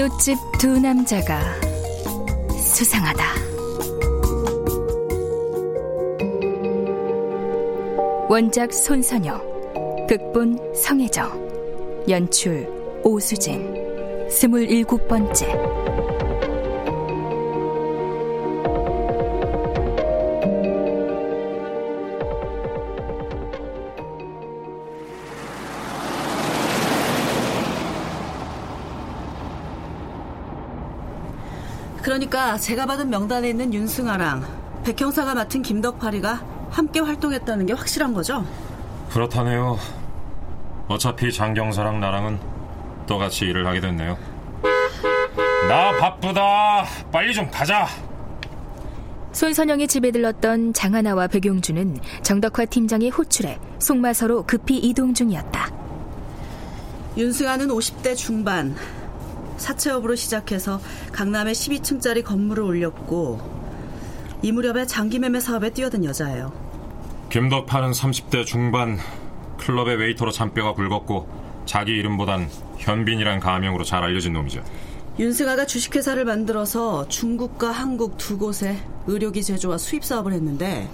이웃집 두 남자가 수상하다. 원작 손선영, 극본 성혜정, 연출 오수진, 스물일곱 번째. 그러니까 제가 받은 명단에 있는 윤승아랑 백 형사가 맡은 김덕파리가 함께 활동했다는 게 확실한 거죠? 그렇다네요. 어차피 장 경사랑 나랑은 똑같이 일을 하게 됐네요. 나 바쁘다. 빨리 좀 가자. 손선영의 집에 들렀던 장하나와 백용준은 정덕화 팀장의 호출에 속마서로 급히 이동 중이었다. 윤승아는 50대 중반 사채업으로 시작해서 강남에 12층짜리 건물을 올렸고 이 무렵에 장기매매 사업에 뛰어든 여자예요. 김덕파는 30대 중반 클럽의 웨이터로 잔뼈가 굵었고 자기 이름보단 현빈이란 가명으로 잘 알려진 놈이죠. 윤승아가 주식회사를 만들어서 중국과 한국 두 곳에 의료기 제조와 수입 사업을 했는데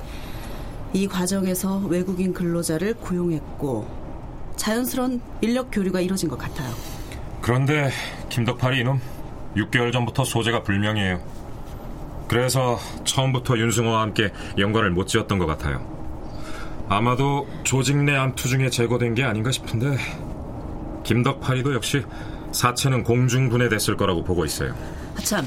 이 과정에서 외국인 근로자를 고용했고 자연스러운 인력 교류가 이루어진 것 같아요. 그런데 김덕팔이 이놈 6개월 전부터 소재가 불명이에요. 그래서 처음부터 윤승호와 함께 연관을 못 지었던 것 같아요. 아마도 조직 내 암투 중에 제거된 게 아닌가 싶은데 김덕팔이도 역시 사체는 공중 분해됐을 거라고 보고 있어요. 아, 참.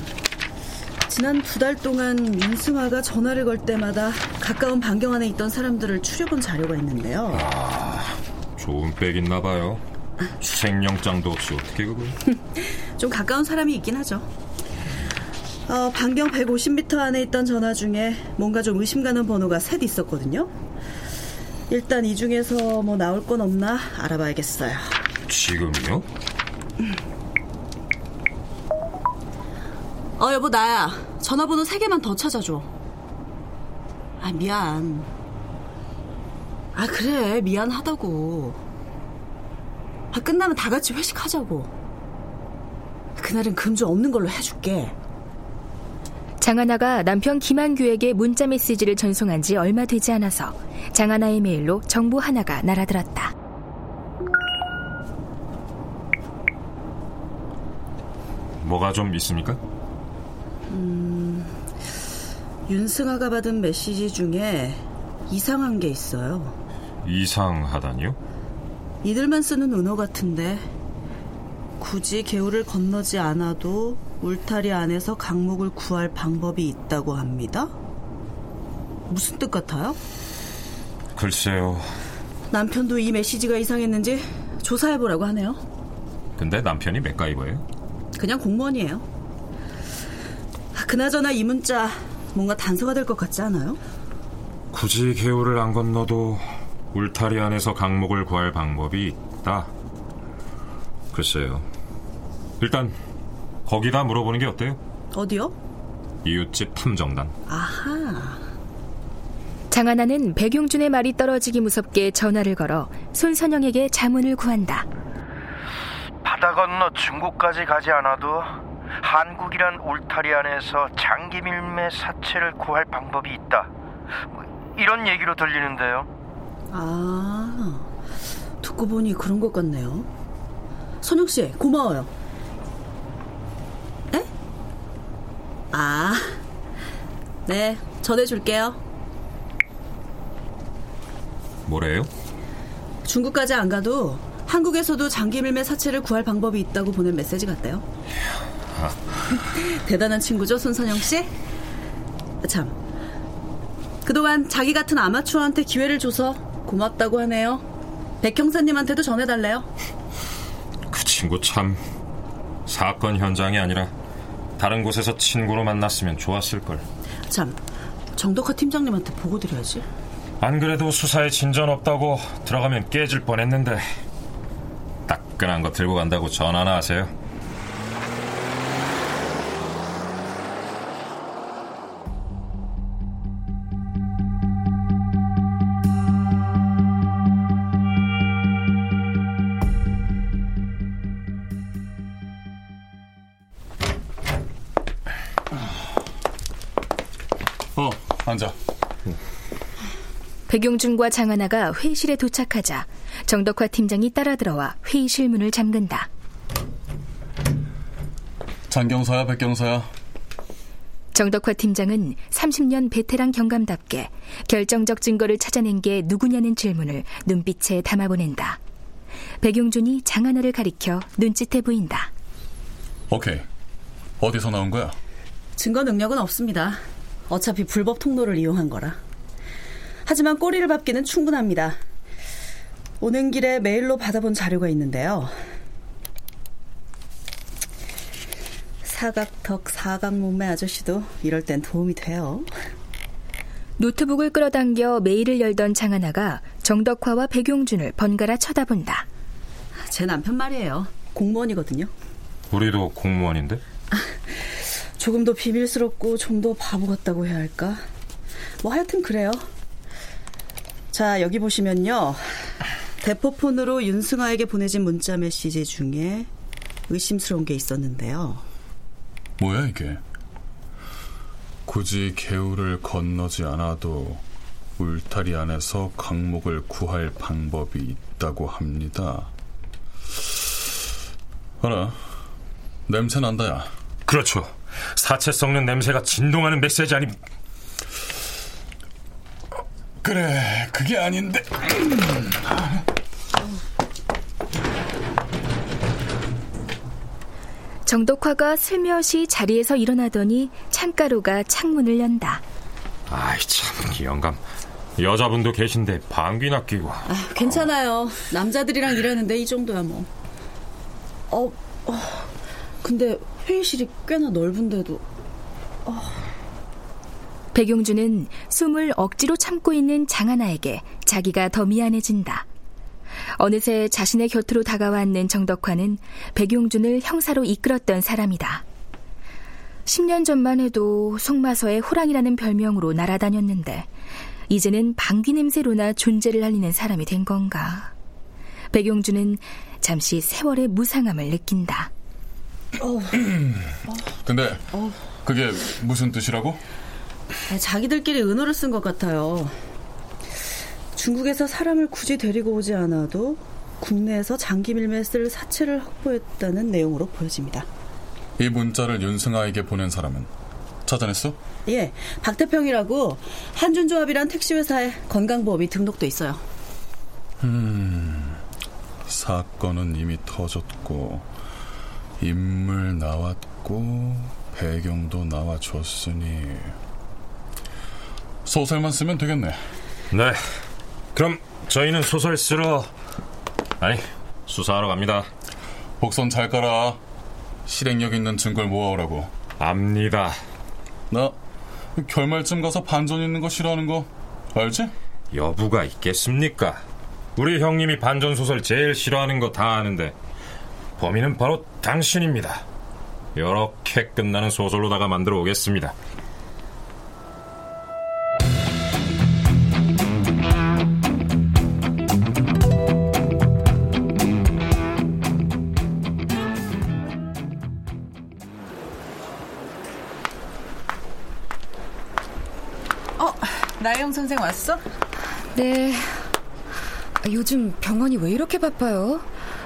지난 두 달 동안 윤승아가 전화를 걸 때마다 가까운 반경 안에 있던 사람들을 추려본 자료가 있는데요. 아, 좋은 백 있나 봐요. 추생영장도 없이 어떻게 그걸? 좀 가까운 사람이 있긴 하죠. 어, 반경 150m 안에 있던 전화 중에 뭔가 좀 의심 가는 번호가 셋 있었거든요. 일단 이 중에서 뭐 나올 건 없나 알아봐야겠어요. 지금요? 어, 여보, 나야. 전화번호 세 개만 더 찾아줘. 아, 미안. 아, 그래. 미안하다고. 아, 끝나면 다 같이 회식하자고. 그날은 금주 없는 걸로 해줄게. 장하나가 남편 김한규에게 문자 메시지를 전송한 지 얼마 되지 않아서 장하나의 메일로 정보 하나가 날아들었다. 뭐가 좀 있습니까? 음, 윤승아가 받은 메시지 중에 이상한 게 있어요. 이상하다니요? 이들만 쓰는 은어 같은데 굳이 개울을 건너지 않아도 울타리 안에서 강목을 구할 방법이 있다고 합니다. 무슨 뜻 같아요? 글쎄요. 남편도 이 메시지가 이상했는지 조사해보라고 하네요. 근데 남편이 맥가이버예요? 그냥 공무원이에요. 아, 그나저나 이 문자 뭔가 단서가 될 것 같지 않아요? 굳이 개울을 안 건너도 울타리 안에서 강목을 구할 방법이 아, 글쎄요. 일단 거기다 물어보는 게 어때요? 어디요? 이웃집 탐정단. 아하. 장하나는 백용준의 말이 떨어지기 무섭게 전화를 걸어 손선영에게 자문을 구한다. 바다 건너 중국까지 가지 않아도 한국이란 울타리 안에서 장기 밀매 사체를 구할 방법이 있다. 뭐 이런 얘기로 들리는데요. 아, 듣고 보니 그런 것 같네요. 선영 씨, 고마워요. 에? 아, 네, 전해줄게요. 뭐래요? 중국까지 안 가도 한국에서도 장기 밀매 사체를 구할 방법이 있다고 보낸 메시지 같대요. 대단한 친구죠, 손선영 씨? 참. 그동안 자기 같은 아마추어한테 기회를 줘서 고맙다고 하네요. 백 형사님한테도 전해달래요. 그 친구 참 사건 현장이 아니라 다른 곳에서 친구로 만났으면 좋았을 걸. 참, 정덕화 팀장님한테 보고 드려야지. 안 그래도 수사에 진전 없다고 들어가면 깨질 뻔했는데 따끈한 거 들고 간다고 전화나 하세요. 어, 앉아. 백용준과 장하나가 회의실에 도착하자 정덕화 팀장이 따라 들어와 회의실 문을 잠근다. 장경사야, 백경사야. 정덕화 팀장은 30년 베테랑 경감답게 결정적 증거를 찾아낸 게 누구냐는 질문을 눈빛에 담아보낸다. 백용준이 장하나를 가리켜 눈짓해 보인다. 오케이. 어디서 나온 거야? 증거 능력은 없습니다. 어차피 불법 통로를 이용한 거라. 하지만 꼬리를 밟기는 충분합니다. 오는 길에 메일로 받아본 자료가 있는데요. 사각턱 사각 몸매 아저씨도 이럴 땐 도움이 돼요. 노트북을 끌어당겨 메일을 열던 장하나가 정덕화와 백용준을 번갈아 쳐다본다. 제 남편 말이에요. 공무원이거든요. 우리도 공무원인데? 조금 더 비밀스럽고 좀 더 바보 같다고 해야 할까? 뭐 하여튼 그래요. 자, 여기 보시면요. 대포폰으로 윤승아에게 보내진 문자 메시지 중에 의심스러운 게 있었는데요. 뭐야, 이게? 굳이 개울을 건너지 않아도 울타리 안에서 강목을 구할 방법이 있다고 합니다. 알아. 냄새 난다, 야. 그렇죠. 사체 썩는 냄새가 진동하는 메시지 아니 그래, 그게 아닌데. 정덕화가 슬며시 자리에서 일어나더니 창가로가 창문을 연다. 아이 참 영감 여자분도 계신데 방귀나 끼고 아, 괜찮아요. 남자들이랑 일하는데 이 정도야 뭐. 어, 어 근데 회의실이 꽤나 넓은데도. 어. 백용준은 숨을 억지로 참고 있는 장하나에게 자기가 더 미안해진다. 어느새 자신의 곁으로 다가왔는 정덕화는 백용준을 형사로 이끌었던 사람이다. 10년 전만 해도 속마서의 호랑이라는 별명으로 날아다녔는데 이제는 방귀 냄새로나 존재를 알리는 사람이 된 건가. 백용준은 잠시 세월의 무상함을 느낀다. 어. 근데 그게 무슨 뜻이라고? 아, 자기들끼리 은어를 쓴 것 같아요. 중국에서 사람을 굳이 데리고 오지 않아도 국내에서 장기 밀매 쓸 사체를 확보했다는 내용으로 보여집니다. 이 문자를 윤승아에게 보낸 사람은 찾아냈어? 예, 박태평이라고 한준조합이란 택시회사에 건강보험이 등록돼 있어요. 음, 사건은 이미 터졌고 인물 나왔고 배경도 나와줬으니 소설만 쓰면 되겠네. 네 그럼 저희는 소설 쓰러 아니 수사하러 갑니다 복선 잘 깔아. 실행력 있는 증거를 모아오라고. 압니다 나 결말쯤 가서 반전 있는 거 싫어하는 거 알지? 여부가 있겠습니까 우리 형님이 반전 소설 제일 싫어하는 거 다 아는데 범인은 바로 당신입니다. 이렇게 끝나는 소설로다가 만들어 오겠습니다. 어, 나영 선생 왔어? 네. 요즘 병원이 왜 이렇게 바빠요?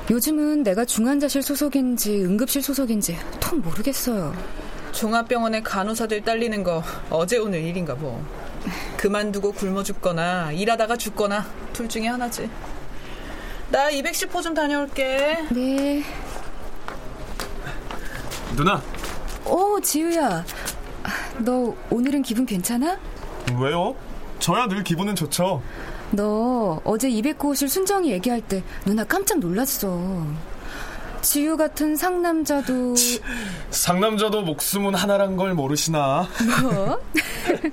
요즘은 내가 중환자실 소속인지 응급실 소속인지 통 모르겠어요. 종합병원의 간호사들 딸리는 거 어제 오늘 일인가 뭐. 그만두고 굶어 죽거나 일하다가 죽거나 둘 중에 하나지. 나 210호 좀 다녀올게. 네. 누나. 오, 지우야. 너 오늘은 기분 괜찮아? 왜요? 저야 늘 기분은 좋죠. 너 어제 209호실 순정이 얘기할 때 누나 깜짝 놀랐어. 지우 같은 상남자도 상남자도 목숨은 하나란 걸 모르시나? 뭐?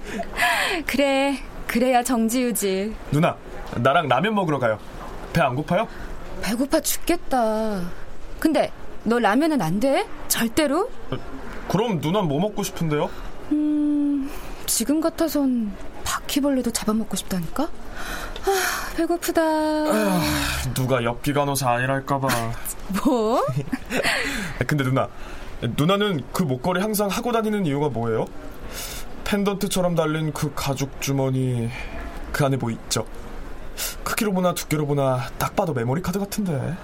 그래 그래야 정지우지. 누나 나랑 라면 먹으러 가요. 배 안 고파요? 배고파 죽겠다. 근데 너 라면은 안 돼? 절대로? 그럼 누나 뭐 먹고 싶은데요? 음 지금 같아선 바퀴벌레도 잡아먹고 싶다니까? 아, 배고프다. 아, 누가 엽기 간호사 아니랄까봐. 뭐? 근데 누나, 누나는 그 목걸이 항상 하고 다니는 이유가 뭐예요? 펜던트처럼 달린 그 가죽 주머니 그 안에 뭐 있죠? 크기로 보나 두께로 보나 딱 봐도 메모리 카드 같은데.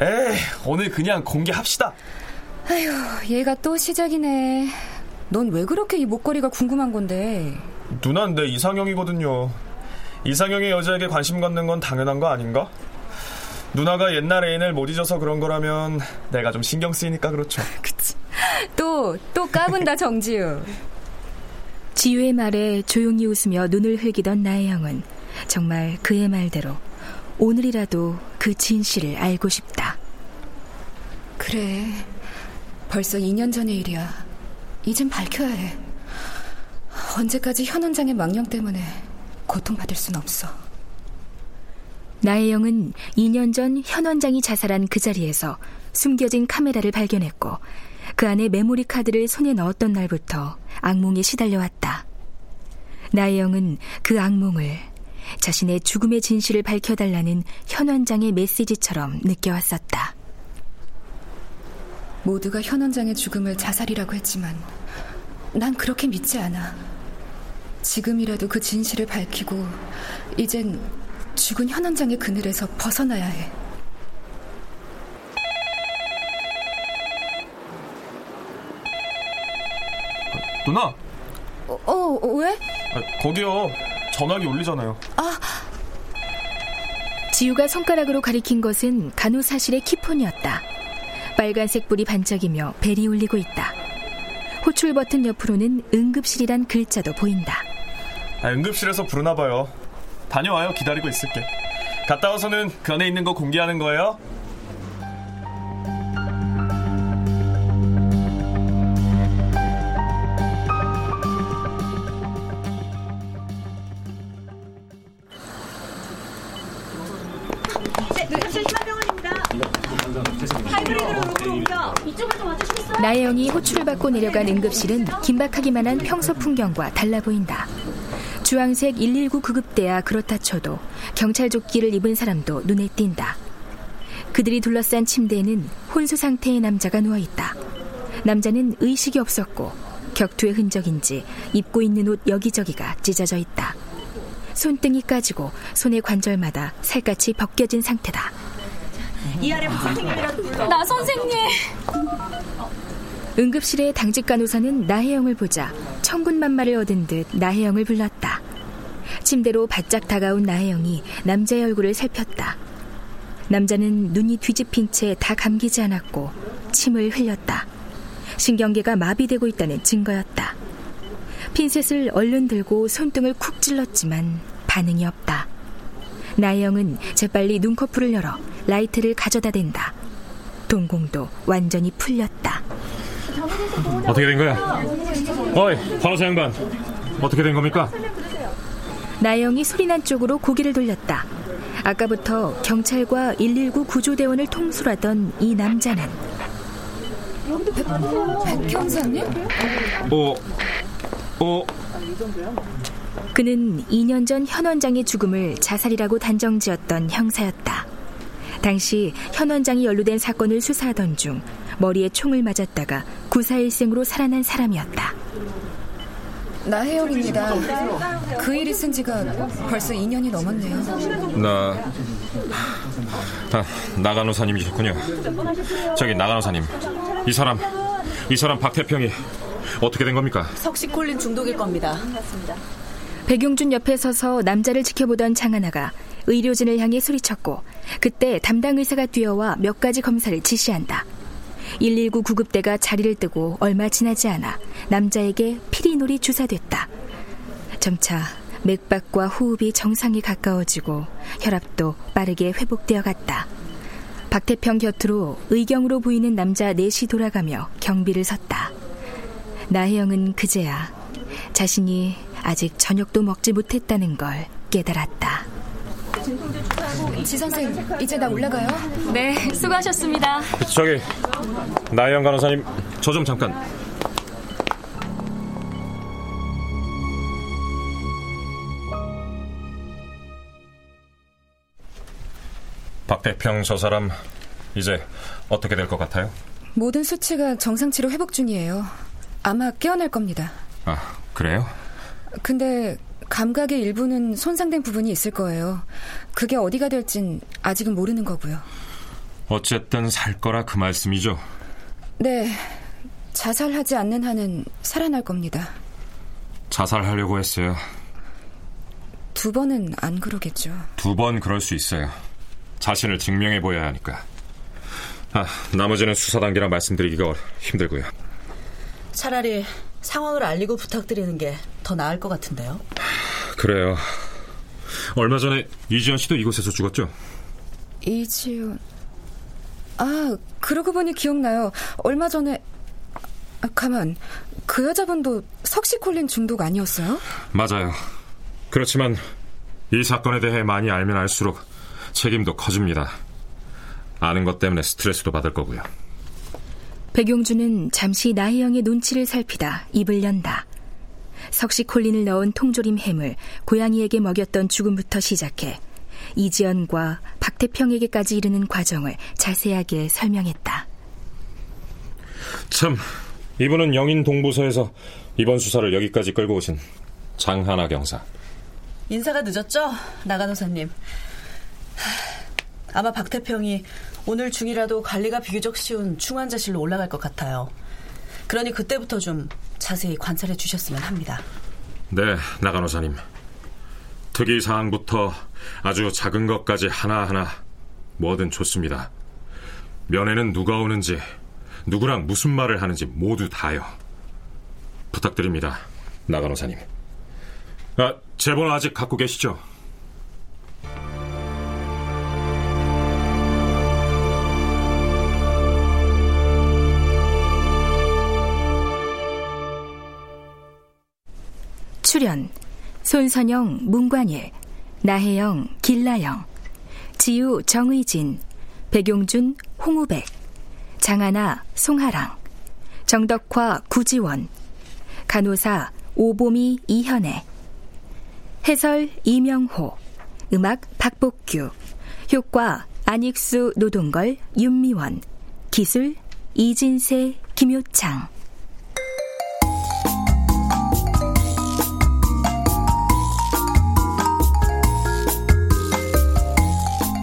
에이, 오늘 그냥 공개합시다. 아휴, 얘가 또 시작이네. 넌 왜 그렇게 이 목걸이가 궁금한 건데? 누난 내 이상형이거든요. 이상형의 여자에게 관심 갖는 건 당연한 거 아닌가? 누나가 옛날 애인을 못 잊어서 그런 거라면 내가 좀 신경 쓰이니까 그렇죠. 그치. 또, 또 까분다, 정지우. 지우의 말에 조용히 웃으며 눈을 흘기던 나의 형은 정말 그의 말대로 오늘이라도 그 진실을 알고 싶다. 그래. 벌써 2년 전의 일이야. 이젠 밝혀야 해. 언제까지 현 원장의 망령 때문에 고통받을 순 없어. 나의 영은 2년 전 현 원장이 자살한 그 자리에서 숨겨진 카메라를 발견했고 그 안에 메모리 카드를 손에 넣었던 날부터 악몽에 시달려왔다. 나의 영은 그 악몽을 자신의 죽음의 진실을 밝혀달라는 현 원장의 메시지처럼 느껴왔었다. 모두가 현 원장의 죽음을 자살이라고 했지만 난 그렇게 믿지 않아. 지금이라도 그 진실을 밝히고 이젠 죽은 현 원장의 그늘에서 벗어나야 해. 누나. 어, 어 왜? 아, 거기요. 전화기 울리잖아요. 아. 지우가 손가락으로 가리킨 것은 간호사실의 키폰이었다. 빨간색 불이 반짝이며 벨이 울리고 있다. 호출 버튼 옆으로는 응급실이란 글자도 보인다. 아, 응급실에서 부르나 봐요. 다녀와요. 기다리고 있을게. 갔다 와서는 그 안에 있는 거 공개하는 거예요. 나혜영이 호출을 받고 내려간 응급실은 긴박하기만 한 평소 풍경과 달라 보인다. 주황색 119 구급대야 그렇다 쳐도 경찰 조끼를 입은 사람도 눈에 띈다. 그들이 둘러싼 침대에는 혼수 상태의 남자가 누워 있다. 남자는 의식이 없었고 격투의 흔적인지 입고 있는 옷 여기저기가 찢어져 있다. 손등이 까지고 손의 관절마다 살갗이 벗겨진 상태다. 이하렘 선생님이라도 불러. 나 선생님. 응급실의 당직 간호사는 나혜영을 보자 천군만마를 얻은 듯 나혜영을 불렀다. 침대로 바짝 다가온 나혜영이 남자의 얼굴을 살폈다. 남자는 눈이 뒤집힌 채 다 감기지 않았고 침을 흘렸다. 신경계가 마비되고 있다는 증거였다. 핀셋을 얼른 들고 손등을 쿡 찔렀지만 반응이 없다. 나혜영은 재빨리 눈꺼풀을 열어 라이트를 가져다 댄다. 동공도 완전히 풀렸다. 어떻게 된 거야? 어이, 간호사 양반. 어떻게 된 겁니까? 나영이 소리난 쪽으로 고개를 돌렸다. 아까부터 경찰과 119 구조대원을 통솔하던 이 남자는 백형사님? 어, 어. 그는 2년 전 현 원장의 죽음을 자살이라고 단정지었던 형사였다. 당시 현 원장이 연루된 사건을 수사하던 중 머리에 총을 맞았다가 구사일생으로 살아난 사람이었다. 나혜영입니다. 그일 있은 지가 벌써 2년이 넘었네요. 나, 아, 나간호사님이셨군요. 저기 나간호사님, 이 사람, 이 사람 박태평이 어떻게 된 겁니까? 석시콜린 중독일 겁니다. 백용준 옆에 서서 남자를 지켜보던 장하나가 의료진을 향해 소리쳤고 그때 담당 의사가 뛰어와 몇 가지 검사를 지시한다. 119 구급대가 자리를 뜨고 얼마 지나지 않아 남자에게 피리놀이 주사됐다. 점차 맥박과 호흡이 정상에 가까워지고 혈압도 빠르게 회복되어 갔다. 박태평 곁으로 의경으로 보이는 남자 넷이 돌아가며 경비를 섰다. 나혜영은 그제야 자신이 아직 저녁도 먹지 못했다는 걸 깨달았다. 지 선생, 이제 나 올라가요? 네, 수고하셨습니다. 저기 나혜영 간호사님, 저 좀 잠깐. 박태평 저 사람 이제 어떻게 될 것 같아요? 모든 수치가 정상치로 회복 중이에요. 아마 깨어날 겁니다. 아, 그래요? 근데 감각의 일부는 손상된 부분이 있을 거예요. 그게 어디가 될진 아직은 모르는 거고요. 어쨌든 살 거라 그 말씀이죠? 네. 자살하지 않는 한은 살아날 겁니다. 자살하려고 했어요. 두 번은 안 그러겠죠. 두 번 그럴 수 있어요. 자신을 증명해 보여야 하니까. 아, 나머지는 수사 단계라 말씀드리기가 힘들고요. 차라리 상황을 알리고 부탁드리는 게 더 나을 것 같은데요. 그래요. 얼마 전에 이지연 씨도 이곳에서 죽었죠? 이지연... 아, 그러고 보니 기억나요. 얼마 전에... 아, 가만, 그 여자분도 석시콜린 중독 아니었어요? 맞아요. 그렇지만 이 사건에 대해 많이 알면 알수록 책임도 커집니다. 아는 것 때문에 스트레스도 받을 거고요. 백용준은 잠시 나혜영의 눈치를 살피다 입을 연다. 석시콜린을 넣은 통조림 햄을 고양이에게 먹였던 죽음부터 시작해 이지연과 박태평에게까지 이르는 과정을 자세하게 설명했다. 참, 이분은 영인 동부서에서 이번 수사를 여기까지 끌고 오신 장하나 경사. 인사가 늦었죠? 나간호사님. 아마 박태평이 오늘 중이라도 관리가 비교적 쉬운 중환자실로 올라갈 것 같아요. 그러니 그때부터 좀 자세히 관찰해 주셨으면 합니다. 네, 나간호사님. 특이 사항부터 아주 작은 것까지 하나하나 뭐든 좋습니다. 면회는 누가 오는지, 누구랑 무슨 말을 하는지 모두 다요. 부탁드립니다, 나간호사님. 아, 제 번호 아직 갖고 계시죠? 출연 손선영, 문관일, 나혜영, 길라영, 지우, 정의진, 백용준, 홍우백, 장하나, 송하랑, 정덕화, 구지원, 간호사, 오보미, 이현애, 해설, 이명호, 음악, 박복규, 효과, 안익수, 노동걸, 윤미원, 기술, 이진세, 김효창.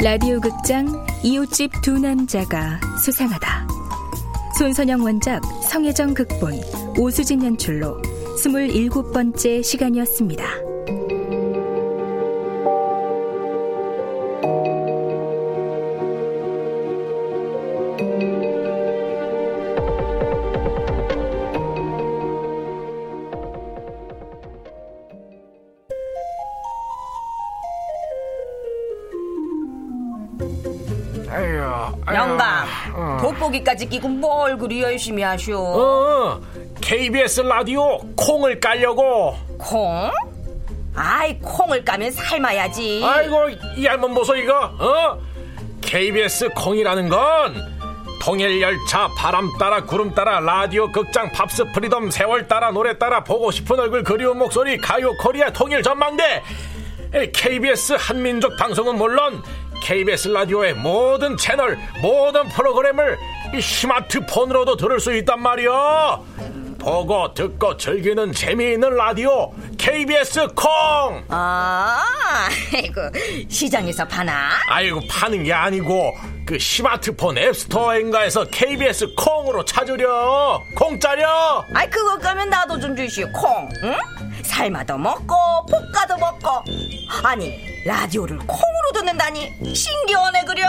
라디오 극장 이웃집 두 남자가 수상하다. 손선영 원작, 성혜정 극본, 오수진 연출로 27번째 시간이었습니다. 돋보기까지 끼고 뭘 그리 열심히 하쇼? 어, KBS 라디오 콩을 깔려고. 콩? 아이 콩을 까면 삶아야지. 아이고 이 할멈 보소 이거 어? KBS 콩이라는 건 통일 열차 바람 따라 구름 따라 라디오 극장 팝스 프리덤 세월 따라 노래 따라 보고 싶은 얼굴 그리운 목소리 가요 코리아 통일 전망대 KBS 한민족 방송은 물론 KBS 라디오의 모든 채널 모든 프로그램을 이 스마트폰으로도 들을 수 있단 말이야. 보고 듣고 즐기는 재미있는 라디오 KBS 콩! 아, 아이고 시장에서 파나? 아이고 파는 게 아니고 그 스마트폰 앱스토어인가에서 KBS 콩으로 찾으려. 공짜려! 아이 그거 까면 나도 좀 주시오 콩 응? 삶아도 먹고 볶아도 먹고. 아니 라디오를 콩으로 듣는다니 신기하네 그려.